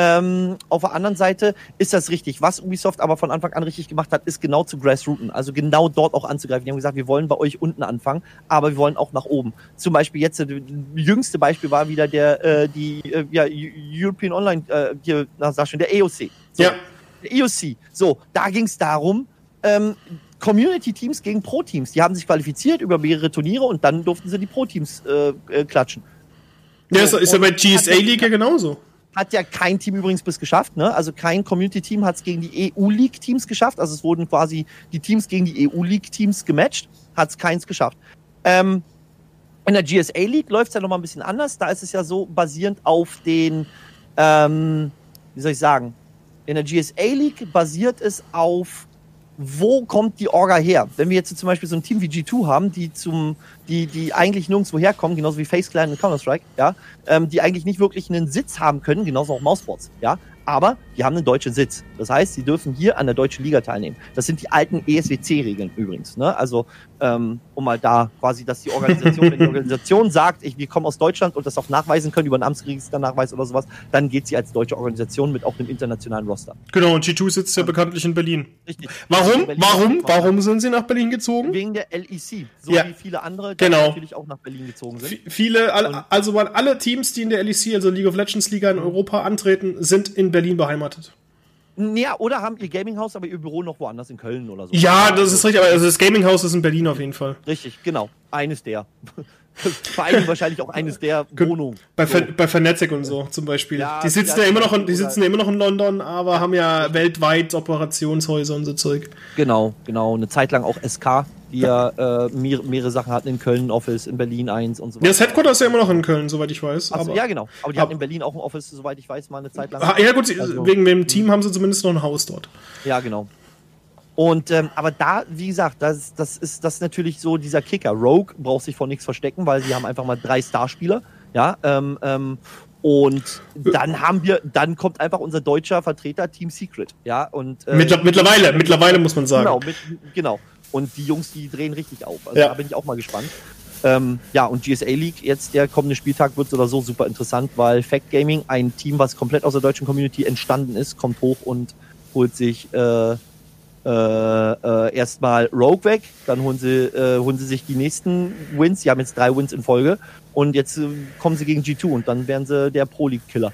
Ähm, auf der anderen Seite ist das richtig. Was Ubisoft aber von Anfang an richtig gemacht hat, ist genau zu Grassrooten, also genau dort auch anzugreifen. Die haben gesagt, wir wollen bei euch unten anfangen, aber wir wollen auch nach oben. Zum Beispiel jetzt, das jüngste Beispiel war wieder der, äh, die, äh, ja, European Online, äh, hier, na, sag schon, der EOC. So, ja. Der EOC. So, da ging es darum, ähm, Community-Teams gegen Pro-Teams. Die haben sich qualifiziert über mehrere Turniere und dann durften sie die Pro-Teams äh, äh, klatschen. Ja, so, ist ja bei GSA League ja genauso. Hat ja kein Team übrigens bis geschafft, ne? Also kein Community-Team hat es gegen die EU-League-Teams geschafft. Also es wurden quasi die Teams gegen die EU-League-Teams gematcht. Hat es keins geschafft. Ähm, in der GSA League läuft es ja nochmal ein bisschen anders. Da ist es ja so basierend auf den, ähm, wie soll ich sagen, in der GSA League basiert es auf wo kommt die Orga her? Wenn wir jetzt zum Beispiel so ein Team wie G2 haben, die zum, die, die eigentlich nirgendwo herkommen, genauso wie Face Clan und Counter-Strike, ja, ähm, die eigentlich nicht wirklich einen Sitz haben können, genauso auch Mouseboards, ja, aber die haben einen deutschen Sitz. Das heißt, sie dürfen hier an der deutschen Liga teilnehmen. Das sind die alten ESWC-Regeln übrigens. Ne? Also ähm, um mal da quasi, dass die Organisation, wenn die Organisation sagt, ich, wir kommen aus Deutschland und das auch nachweisen können über einen Amtsregisternachweis oder sowas, dann geht sie als deutsche Organisation mit auch einem internationalen Roster. Genau, und G2 sitzt ja, bekanntlich in Berlin. Richtig. Warum? Berlin Warum? Warum sind sie nach Berlin gezogen? Wegen der LEC, so ja. wie viele andere, die genau. natürlich auch nach Berlin gezogen sind. V viele, also alle Teams, die in der LEC, also League of Legends Liga in Europa antreten, sind in Berlin beheimatet beheimatet. Ja, oder haben ihr Gaminghaus, aber ihr Büro noch woanders in Köln oder so. Ja, das ist richtig, aber also das Gaminghaus ist in Berlin auf jeden Fall. Richtig, genau. Eines der. Vor allem wahrscheinlich auch eines der Wohnungen. Bei, so. bei Fnatic und so zum Beispiel. Ja, die sitzen ja immer noch in, die sitzen immer noch in London, aber haben ja weltweit Operationshäuser und so Zeug. Genau, genau. Eine Zeit lang auch SK, die ja, äh, mehr, mehrere Sachen hatten in Köln Office, in Berlin eins und so weiter. Ja, das Headquarter ist ja immer noch in Köln, soweit ich weiß. Also, ja, genau. Aber die hatten in Berlin auch ein Office, soweit ich weiß, mal eine Zeit lang. Ah, ja, gut, also, wegen dem Team haben sie zumindest noch ein Haus dort. Ja, genau. Und ähm, aber da, wie gesagt, das, das ist das ist natürlich so dieser Kicker. Rogue braucht sich vor nichts verstecken, weil sie haben einfach mal drei Starspieler. Ja, ähm, ähm, und dann haben wir, dann kommt einfach unser deutscher Vertreter Team Secret. Ja, und äh, mittlerweile, mittlerweile muss man sagen. Genau, mit, genau. Und die Jungs, die drehen richtig auf. Also ja. da bin ich auch mal gespannt. Ähm, ja, und GSA League, jetzt der kommende Spieltag wird so oder so super interessant, weil Fact Gaming, ein Team, was komplett aus der deutschen Community entstanden ist, kommt hoch und holt sich äh, äh, äh, erstmal Rogue weg, dann holen sie, äh, holen sie sich die nächsten Wins. Sie haben jetzt drei Wins in Folge und jetzt äh, kommen sie gegen G2 und dann werden sie der Pro League Killer.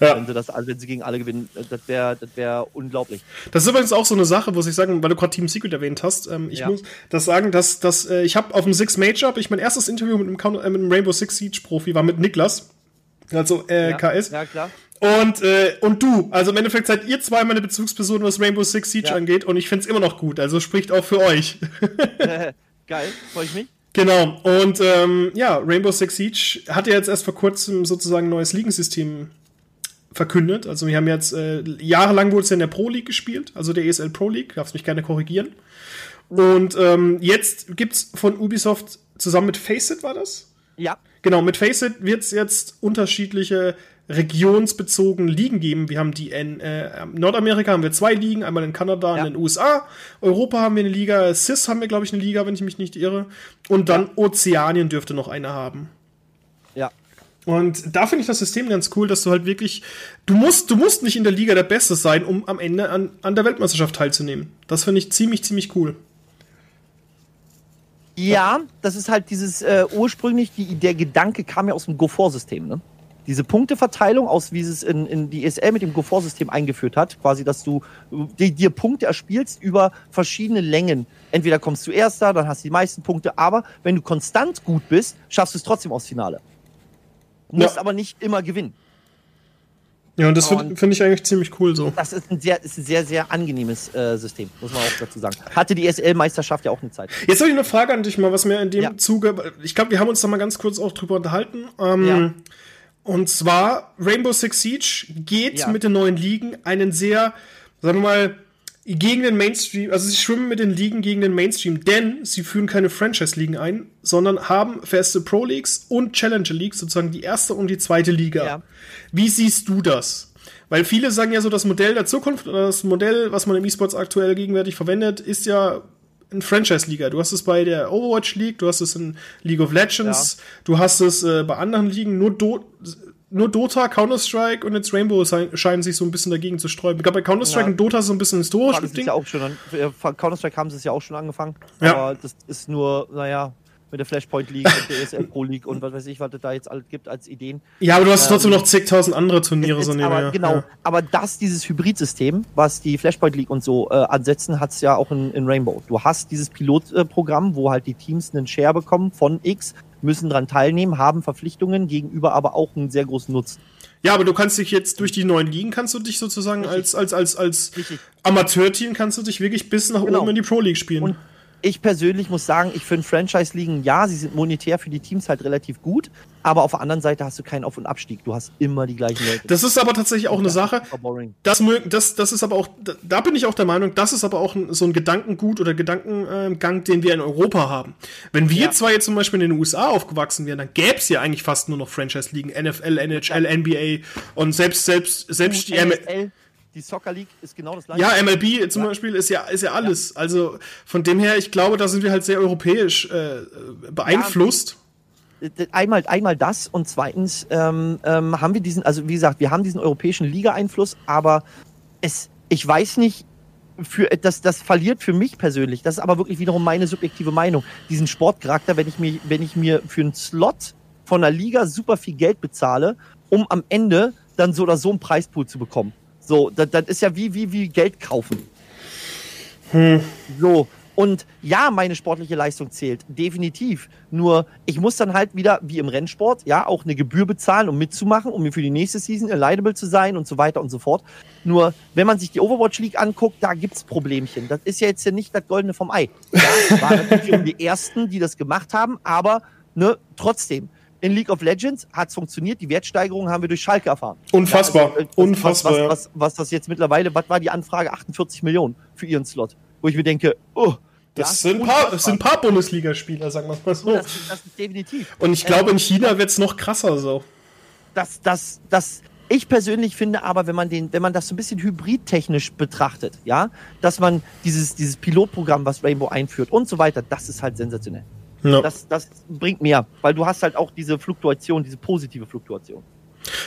Ja. Wenn sie das, also wenn sie gegen alle gewinnen, äh, das wäre das wär unglaublich. Das ist übrigens auch so eine Sache, muss ich sagen, weil du gerade Team Secret erwähnt hast. Ähm, ich ja. muss das sagen, dass, dass äh, ich habe auf dem Six Major, ich mein erstes Interview mit einem, äh, mit einem Rainbow Six Siege Profi war mit Niklas, also äh, ja. KS. Ja, klar. Und, äh, und du, also im Endeffekt seid ihr zwei meine Bezugspersonen, was Rainbow Six Siege ja. angeht, und ich find's immer noch gut, also spricht auch für euch. Geil, freue ich mich. Genau, und ähm, ja, Rainbow Six Siege hat ja jetzt erst vor kurzem sozusagen ein neues Ligensystem verkündet. Also wir haben jetzt, äh, jahrelang wurde es ja in der Pro League gespielt, also der ESL Pro League, darfst mich gerne korrigieren. Und ähm, jetzt gibt's von Ubisoft zusammen mit Faceit, war das? Ja. Genau, mit Faceit wird's jetzt unterschiedliche regionsbezogene Ligen geben. Wir haben die in äh, Nordamerika haben wir zwei Ligen, einmal in Kanada ja. und in den USA. Europa haben wir eine Liga, CIS haben wir, glaube ich, eine Liga, wenn ich mich nicht irre. Und dann ja. Ozeanien dürfte noch eine haben. Ja. Und da finde ich das System ganz cool, dass du halt wirklich, du musst, du musst nicht in der Liga der Beste sein, um am Ende an, an der Weltmeisterschaft teilzunehmen. Das finde ich ziemlich, ziemlich cool. Ja, das ist halt dieses äh, ursprünglich, die, der Gedanke kam ja aus dem Go-For-System, ne? Diese Punkteverteilung, aus wie es in, in die ESL mit dem Go-For-System eingeführt hat, quasi, dass du die, dir Punkte erspielst über verschiedene Längen. Entweder kommst du erster, dann hast du die meisten Punkte, aber wenn du konstant gut bist, schaffst du es trotzdem aufs Finale. Du musst ja. aber nicht immer gewinnen. Ja, und das finde find ich eigentlich ziemlich cool so. Das ist ein sehr, ist ein sehr, sehr angenehmes äh, System, muss man auch dazu sagen. Hatte die SL-Meisterschaft ja auch eine Zeit. Jetzt habe ich eine Frage an dich mal, was mir in dem ja. Zuge, ich glaube, wir haben uns da mal ganz kurz auch drüber unterhalten. Ähm, ja. Und zwar Rainbow Six Siege geht ja. mit den neuen Ligen einen sehr, sagen wir mal, gegen den Mainstream, also sie schwimmen mit den Ligen gegen den Mainstream, denn sie führen keine Franchise-Ligen ein, sondern haben feste Pro-Leagues und Challenger-Leagues, sozusagen die erste und die zweite Liga. Ja. Wie siehst du das? Weil viele sagen ja so, das Modell der Zukunft oder das Modell, was man im E-Sports aktuell gegenwärtig verwendet, ist ja ein Franchise-Liga. Du hast es bei der Overwatch League, du hast es in League of Legends, ja. du hast es äh, bei anderen Ligen, nur Do nur Dota, Counter-Strike und jetzt Rainbow scheinen sich so ein bisschen dagegen zu sträuben. Ich glaube, bei Counter-Strike ja. und Dota so ein bisschen historisch. Ja Counter-Strike haben sie es ja auch schon angefangen. Ja. Aber das ist nur, naja, mit der Flashpoint League und der ESL Pro League und was weiß ich, was es da jetzt alles gibt als Ideen. Ja, aber du hast ähm, trotzdem noch zigtausend andere Turniere so nebenher. Aber, genau, ja. aber das, dieses Hybrid-System, was die Flashpoint League und so äh, ansetzen, hat es ja auch in, in, Rainbow. Du hast dieses Pilotprogramm, wo halt die Teams einen Share bekommen von X, müssen dran teilnehmen, haben Verpflichtungen, gegenüber aber auch einen sehr großen Nutzen. Ja, aber du kannst dich jetzt durch die neuen Ligen kannst du dich sozusagen Richtig. als als als als Amateurteam kannst du dich wirklich bis nach genau. oben in die Pro League spielen. Und ich persönlich muss sagen, ich finde Franchise-Ligen, ja, sie sind monetär für die Teams halt relativ gut, aber auf der anderen Seite hast du keinen Auf- und Abstieg. Du hast immer die gleichen Leute. Das ist aber tatsächlich auch eine Sache. Das, das, das ist aber auch, da bin ich auch der Meinung, das ist aber auch so ein Gedankengut oder Gedankengang, den wir in Europa haben. Wenn wir ja. zwar jetzt zum Beispiel in den USA aufgewachsen wären, dann gäbe es ja eigentlich fast nur noch Franchise-Ligen, NFL, NHL. NBA und selbst, selbst, selbst die ML die Soccer League ist genau das gleiche. Ja, MLB zum. Beispiel ist ja, ist ja alles. Ja. Also von dem her, ich glaube, da sind wir halt sehr europäisch äh, beeinflusst. Ja, einmal, einmal das und zweitens ähm, ähm, haben wir diesen, also wie gesagt, wir haben diesen europäischen Liga-Einfluss, aber es, ich weiß nicht, für, das, das verliert für mich persönlich, das ist aber wirklich wiederum meine subjektive Meinung, diesen Sportcharakter, wenn ich mir, wenn ich mir für einen Slot von einer Liga super viel Geld bezahle, um am Ende dann so oder so einen Preispool zu bekommen. So, das, das ist ja wie, wie, wie Geld kaufen. Hm. So, und ja, meine sportliche Leistung zählt, definitiv. Nur ich muss dann halt wieder, wie im Rennsport, ja, auch eine Gebühr bezahlen, um mitzumachen, um mir für die nächste Season eligible zu sein und so weiter und so fort. Nur, wenn man sich die Overwatch League anguckt, da gibt's Problemchen. Das ist ja jetzt ja nicht das Goldene vom Ei. Ja, waren natürlich die ersten, die das gemacht haben, aber ne, trotzdem in League of Legends hat es funktioniert. Die Wertsteigerung haben wir durch Schalke erfahren. Unfassbar. Ja, also, äh, Unfassbar. Was, was, was, was, das jetzt mittlerweile, was war die Anfrage? 48 Millionen für ihren Slot. Wo ich mir denke, oh. Das, ja, sind, paar, das sind ein paar Bundesligaspieler, sagen wir mal so. Das, das, ist definitiv. Und ich glaube, in China wird es noch krasser so. Das, das, das, ich persönlich finde aber, wenn man den, wenn man das so ein bisschen hybridtechnisch betrachtet, ja, dass man dieses, dieses Pilotprogramm, was Rainbow einführt und so weiter, das ist halt sensationell. Ja. Das, das bringt mehr, weil du hast halt auch diese Fluktuation, diese positive Fluktuation.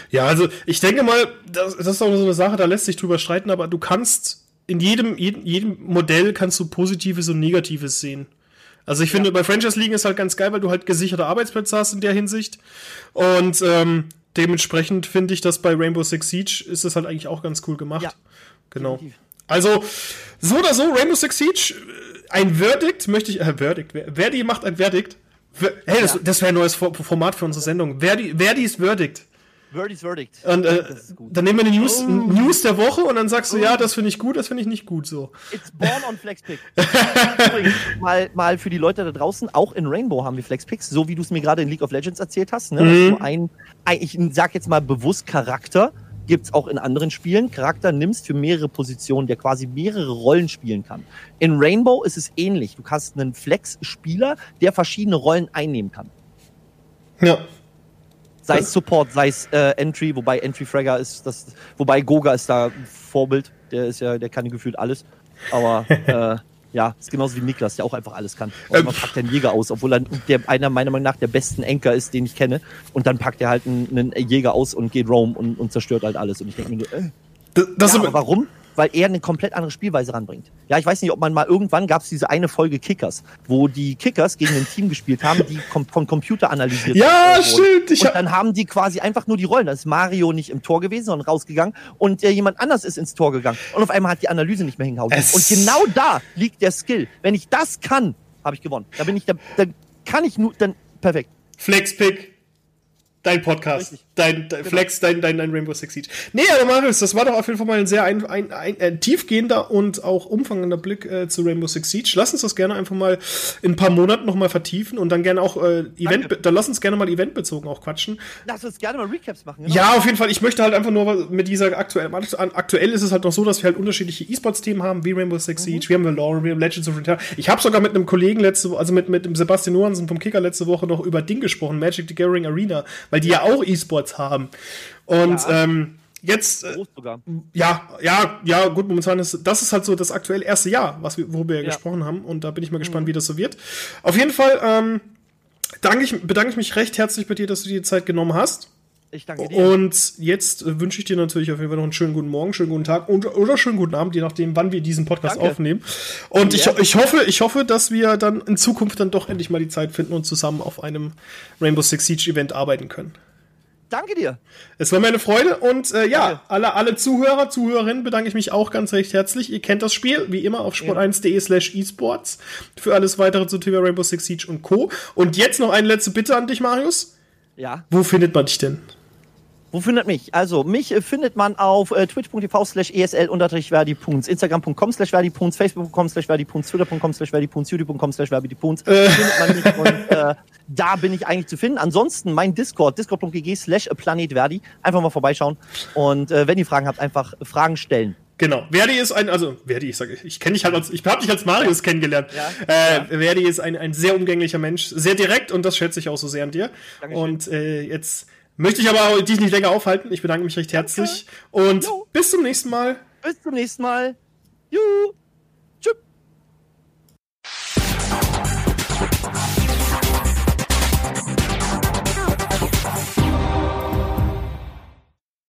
Ja, also ich denke mal, das, das ist auch so eine Sache, da lässt sich drüber streiten, aber du kannst in jedem, jedem, jedem Modell kannst du Positives und Negatives sehen. Also ich finde, bei Franchise League ist halt ganz geil, weil du halt gesicherte Arbeitsplätze hast in der Hinsicht. Und ähm, dementsprechend finde ich, dass bei Rainbow Six Siege ist das halt eigentlich auch ganz cool gemacht. Ja, genau. Definitiv. Also, so oder so, Rainbow Six Siege, ein Verdict möchte ich, äh, Verdict, Verdi macht ein Verdict. Hey, das, das wäre ein neues Format für unsere Sendung. Verdi, Verdi's Verdict. Verdi's Verdict. Und äh, dann nehmen wir die News, oh. News der Woche und dann sagst du, oh. ja, das finde ich gut, das finde ich nicht gut. So. It's born on FlexPick. mal, mal für die Leute da draußen, auch in Rainbow haben wir FlexPicks, so wie du es mir gerade in League of Legends erzählt hast. Ne? Mhm. Ein, ein, ich sag jetzt mal bewusst Charakter, gibt es auch in anderen Spielen. Charakter nimmst für mehrere Positionen, der quasi mehrere Rollen spielen kann. In Rainbow ist es ähnlich. Du hast einen Flex-Spieler, der verschiedene Rollen einnehmen kann. Ja. Sei es Support, sei es äh, Entry, wobei Entry Fragger ist das, wobei Goga ist da Vorbild, der ist ja, der kann gefühlt alles. Aber äh, ja, ist genauso wie Niklas, der auch einfach alles kann. Und ähm. man packt einen Jäger aus, obwohl er der, einer meiner Meinung nach der besten Enker ist, den ich kenne. Und dann packt er halt einen, einen Jäger aus und geht Roam und, und zerstört halt alles. Und ich denke mir, äh, das, das ja, aber warum? Weil er eine komplett andere Spielweise ranbringt. Ja, ich weiß nicht, ob man mal irgendwann gab es diese eine Folge Kickers, wo die Kickers gegen ein Team gespielt haben, die kom vom Computer analysiert Ja, wurden. stimmt. Ich und dann haben die quasi einfach nur die Rollen. Da ist Mario nicht im Tor gewesen, sondern rausgegangen und äh, jemand anders ist ins Tor gegangen. Und auf einmal hat die Analyse nicht mehr hingehauen. Es und genau da liegt der Skill. Wenn ich das kann, habe ich gewonnen. Da bin ich, da, da kann ich nur, dann perfekt. Flexpick. Dein Podcast, dein, dein genau. Flex, dein, dein, dein Rainbow Six Siege. Nee, aber Marius, das war doch auf jeden Fall mal ein sehr ein, ein, ein, ein tiefgehender und auch umfangender Blick äh, zu Rainbow Six Siege. Lass uns das gerne einfach mal in ein paar Monaten nochmal vertiefen und dann gerne auch äh, Event, dann lass uns gerne mal eventbezogen auch quatschen. Lass uns gerne mal Recaps machen. Genau. Ja, auf jeden Fall. Ich möchte halt einfach nur mit dieser aktuell, aktuell ist es halt noch so, dass wir halt unterschiedliche E-Sports-Themen haben, wie Rainbow Six Siege, mhm. wir haben Valorant, wir haben Legends of Return. Ich habe sogar mit einem Kollegen letzte, also mit, mit dem Sebastian Johansen vom Kicker letzte Woche noch über Ding gesprochen, Magic the Gathering Arena, weil die ja auch E-Sports haben. Und ja. ähm, jetzt äh, ja ja ja gut momentan ist das ist halt so das aktuell erste Jahr was wir, worüber wir ja. gesprochen haben und da bin ich mal gespannt mhm. wie das so wird auf jeden Fall ähm, danke ich bedanke ich mich recht herzlich bei dir dass du dir die Zeit genommen hast ich danke dir. Und jetzt äh, wünsche ich dir natürlich auf jeden Fall noch einen schönen guten Morgen, schönen guten Tag und, oder schönen guten Abend, je nachdem, wann wir diesen Podcast danke. aufnehmen. Und ja. ich, ich, hoffe, ich hoffe, dass wir dann in Zukunft dann doch endlich mal die Zeit finden und zusammen auf einem Rainbow Six Siege Event arbeiten können. Danke dir. Es war meine Freude und äh, ja, alle, alle Zuhörer, Zuhörerinnen bedanke ich mich auch ganz recht herzlich. Ihr kennt das Spiel, wie immer, auf sport1.de slash esports für alles weitere zu Thema Rainbow Six Siege und Co. Und jetzt noch eine letzte Bitte an dich, Marius. Ja. Wo findet man dich denn? Wo findet mich? Also, mich äh, findet man auf äh, twitch.tv slash esl-verdi-punz, instagram.com slash verdi-punz, facebook.com slash verdi-punz, twitter.com slash verdi-punz, youtube.com slash verdi-punz. Äh. Findet man mich und äh, da bin ich eigentlich zu finden. Ansonsten mein Discord, discord.gg slash planetverdi. Einfach mal vorbeischauen und äh, wenn ihr Fragen habt, einfach Fragen stellen. Genau. Verdi ist ein, also Verdi, ich sage, ich kenne dich halt als, ich habe dich als Marius kennengelernt. Ja, äh, ja. Verdi ist ein, ein sehr umgänglicher Mensch, sehr direkt und das schätze ich auch so sehr an dir. Dankeschön. Und äh, jetzt Möchte ich aber dich nicht länger aufhalten. Ich bedanke mich recht herzlich. Und jo. bis zum nächsten Mal. Bis zum nächsten Mal. Juhu.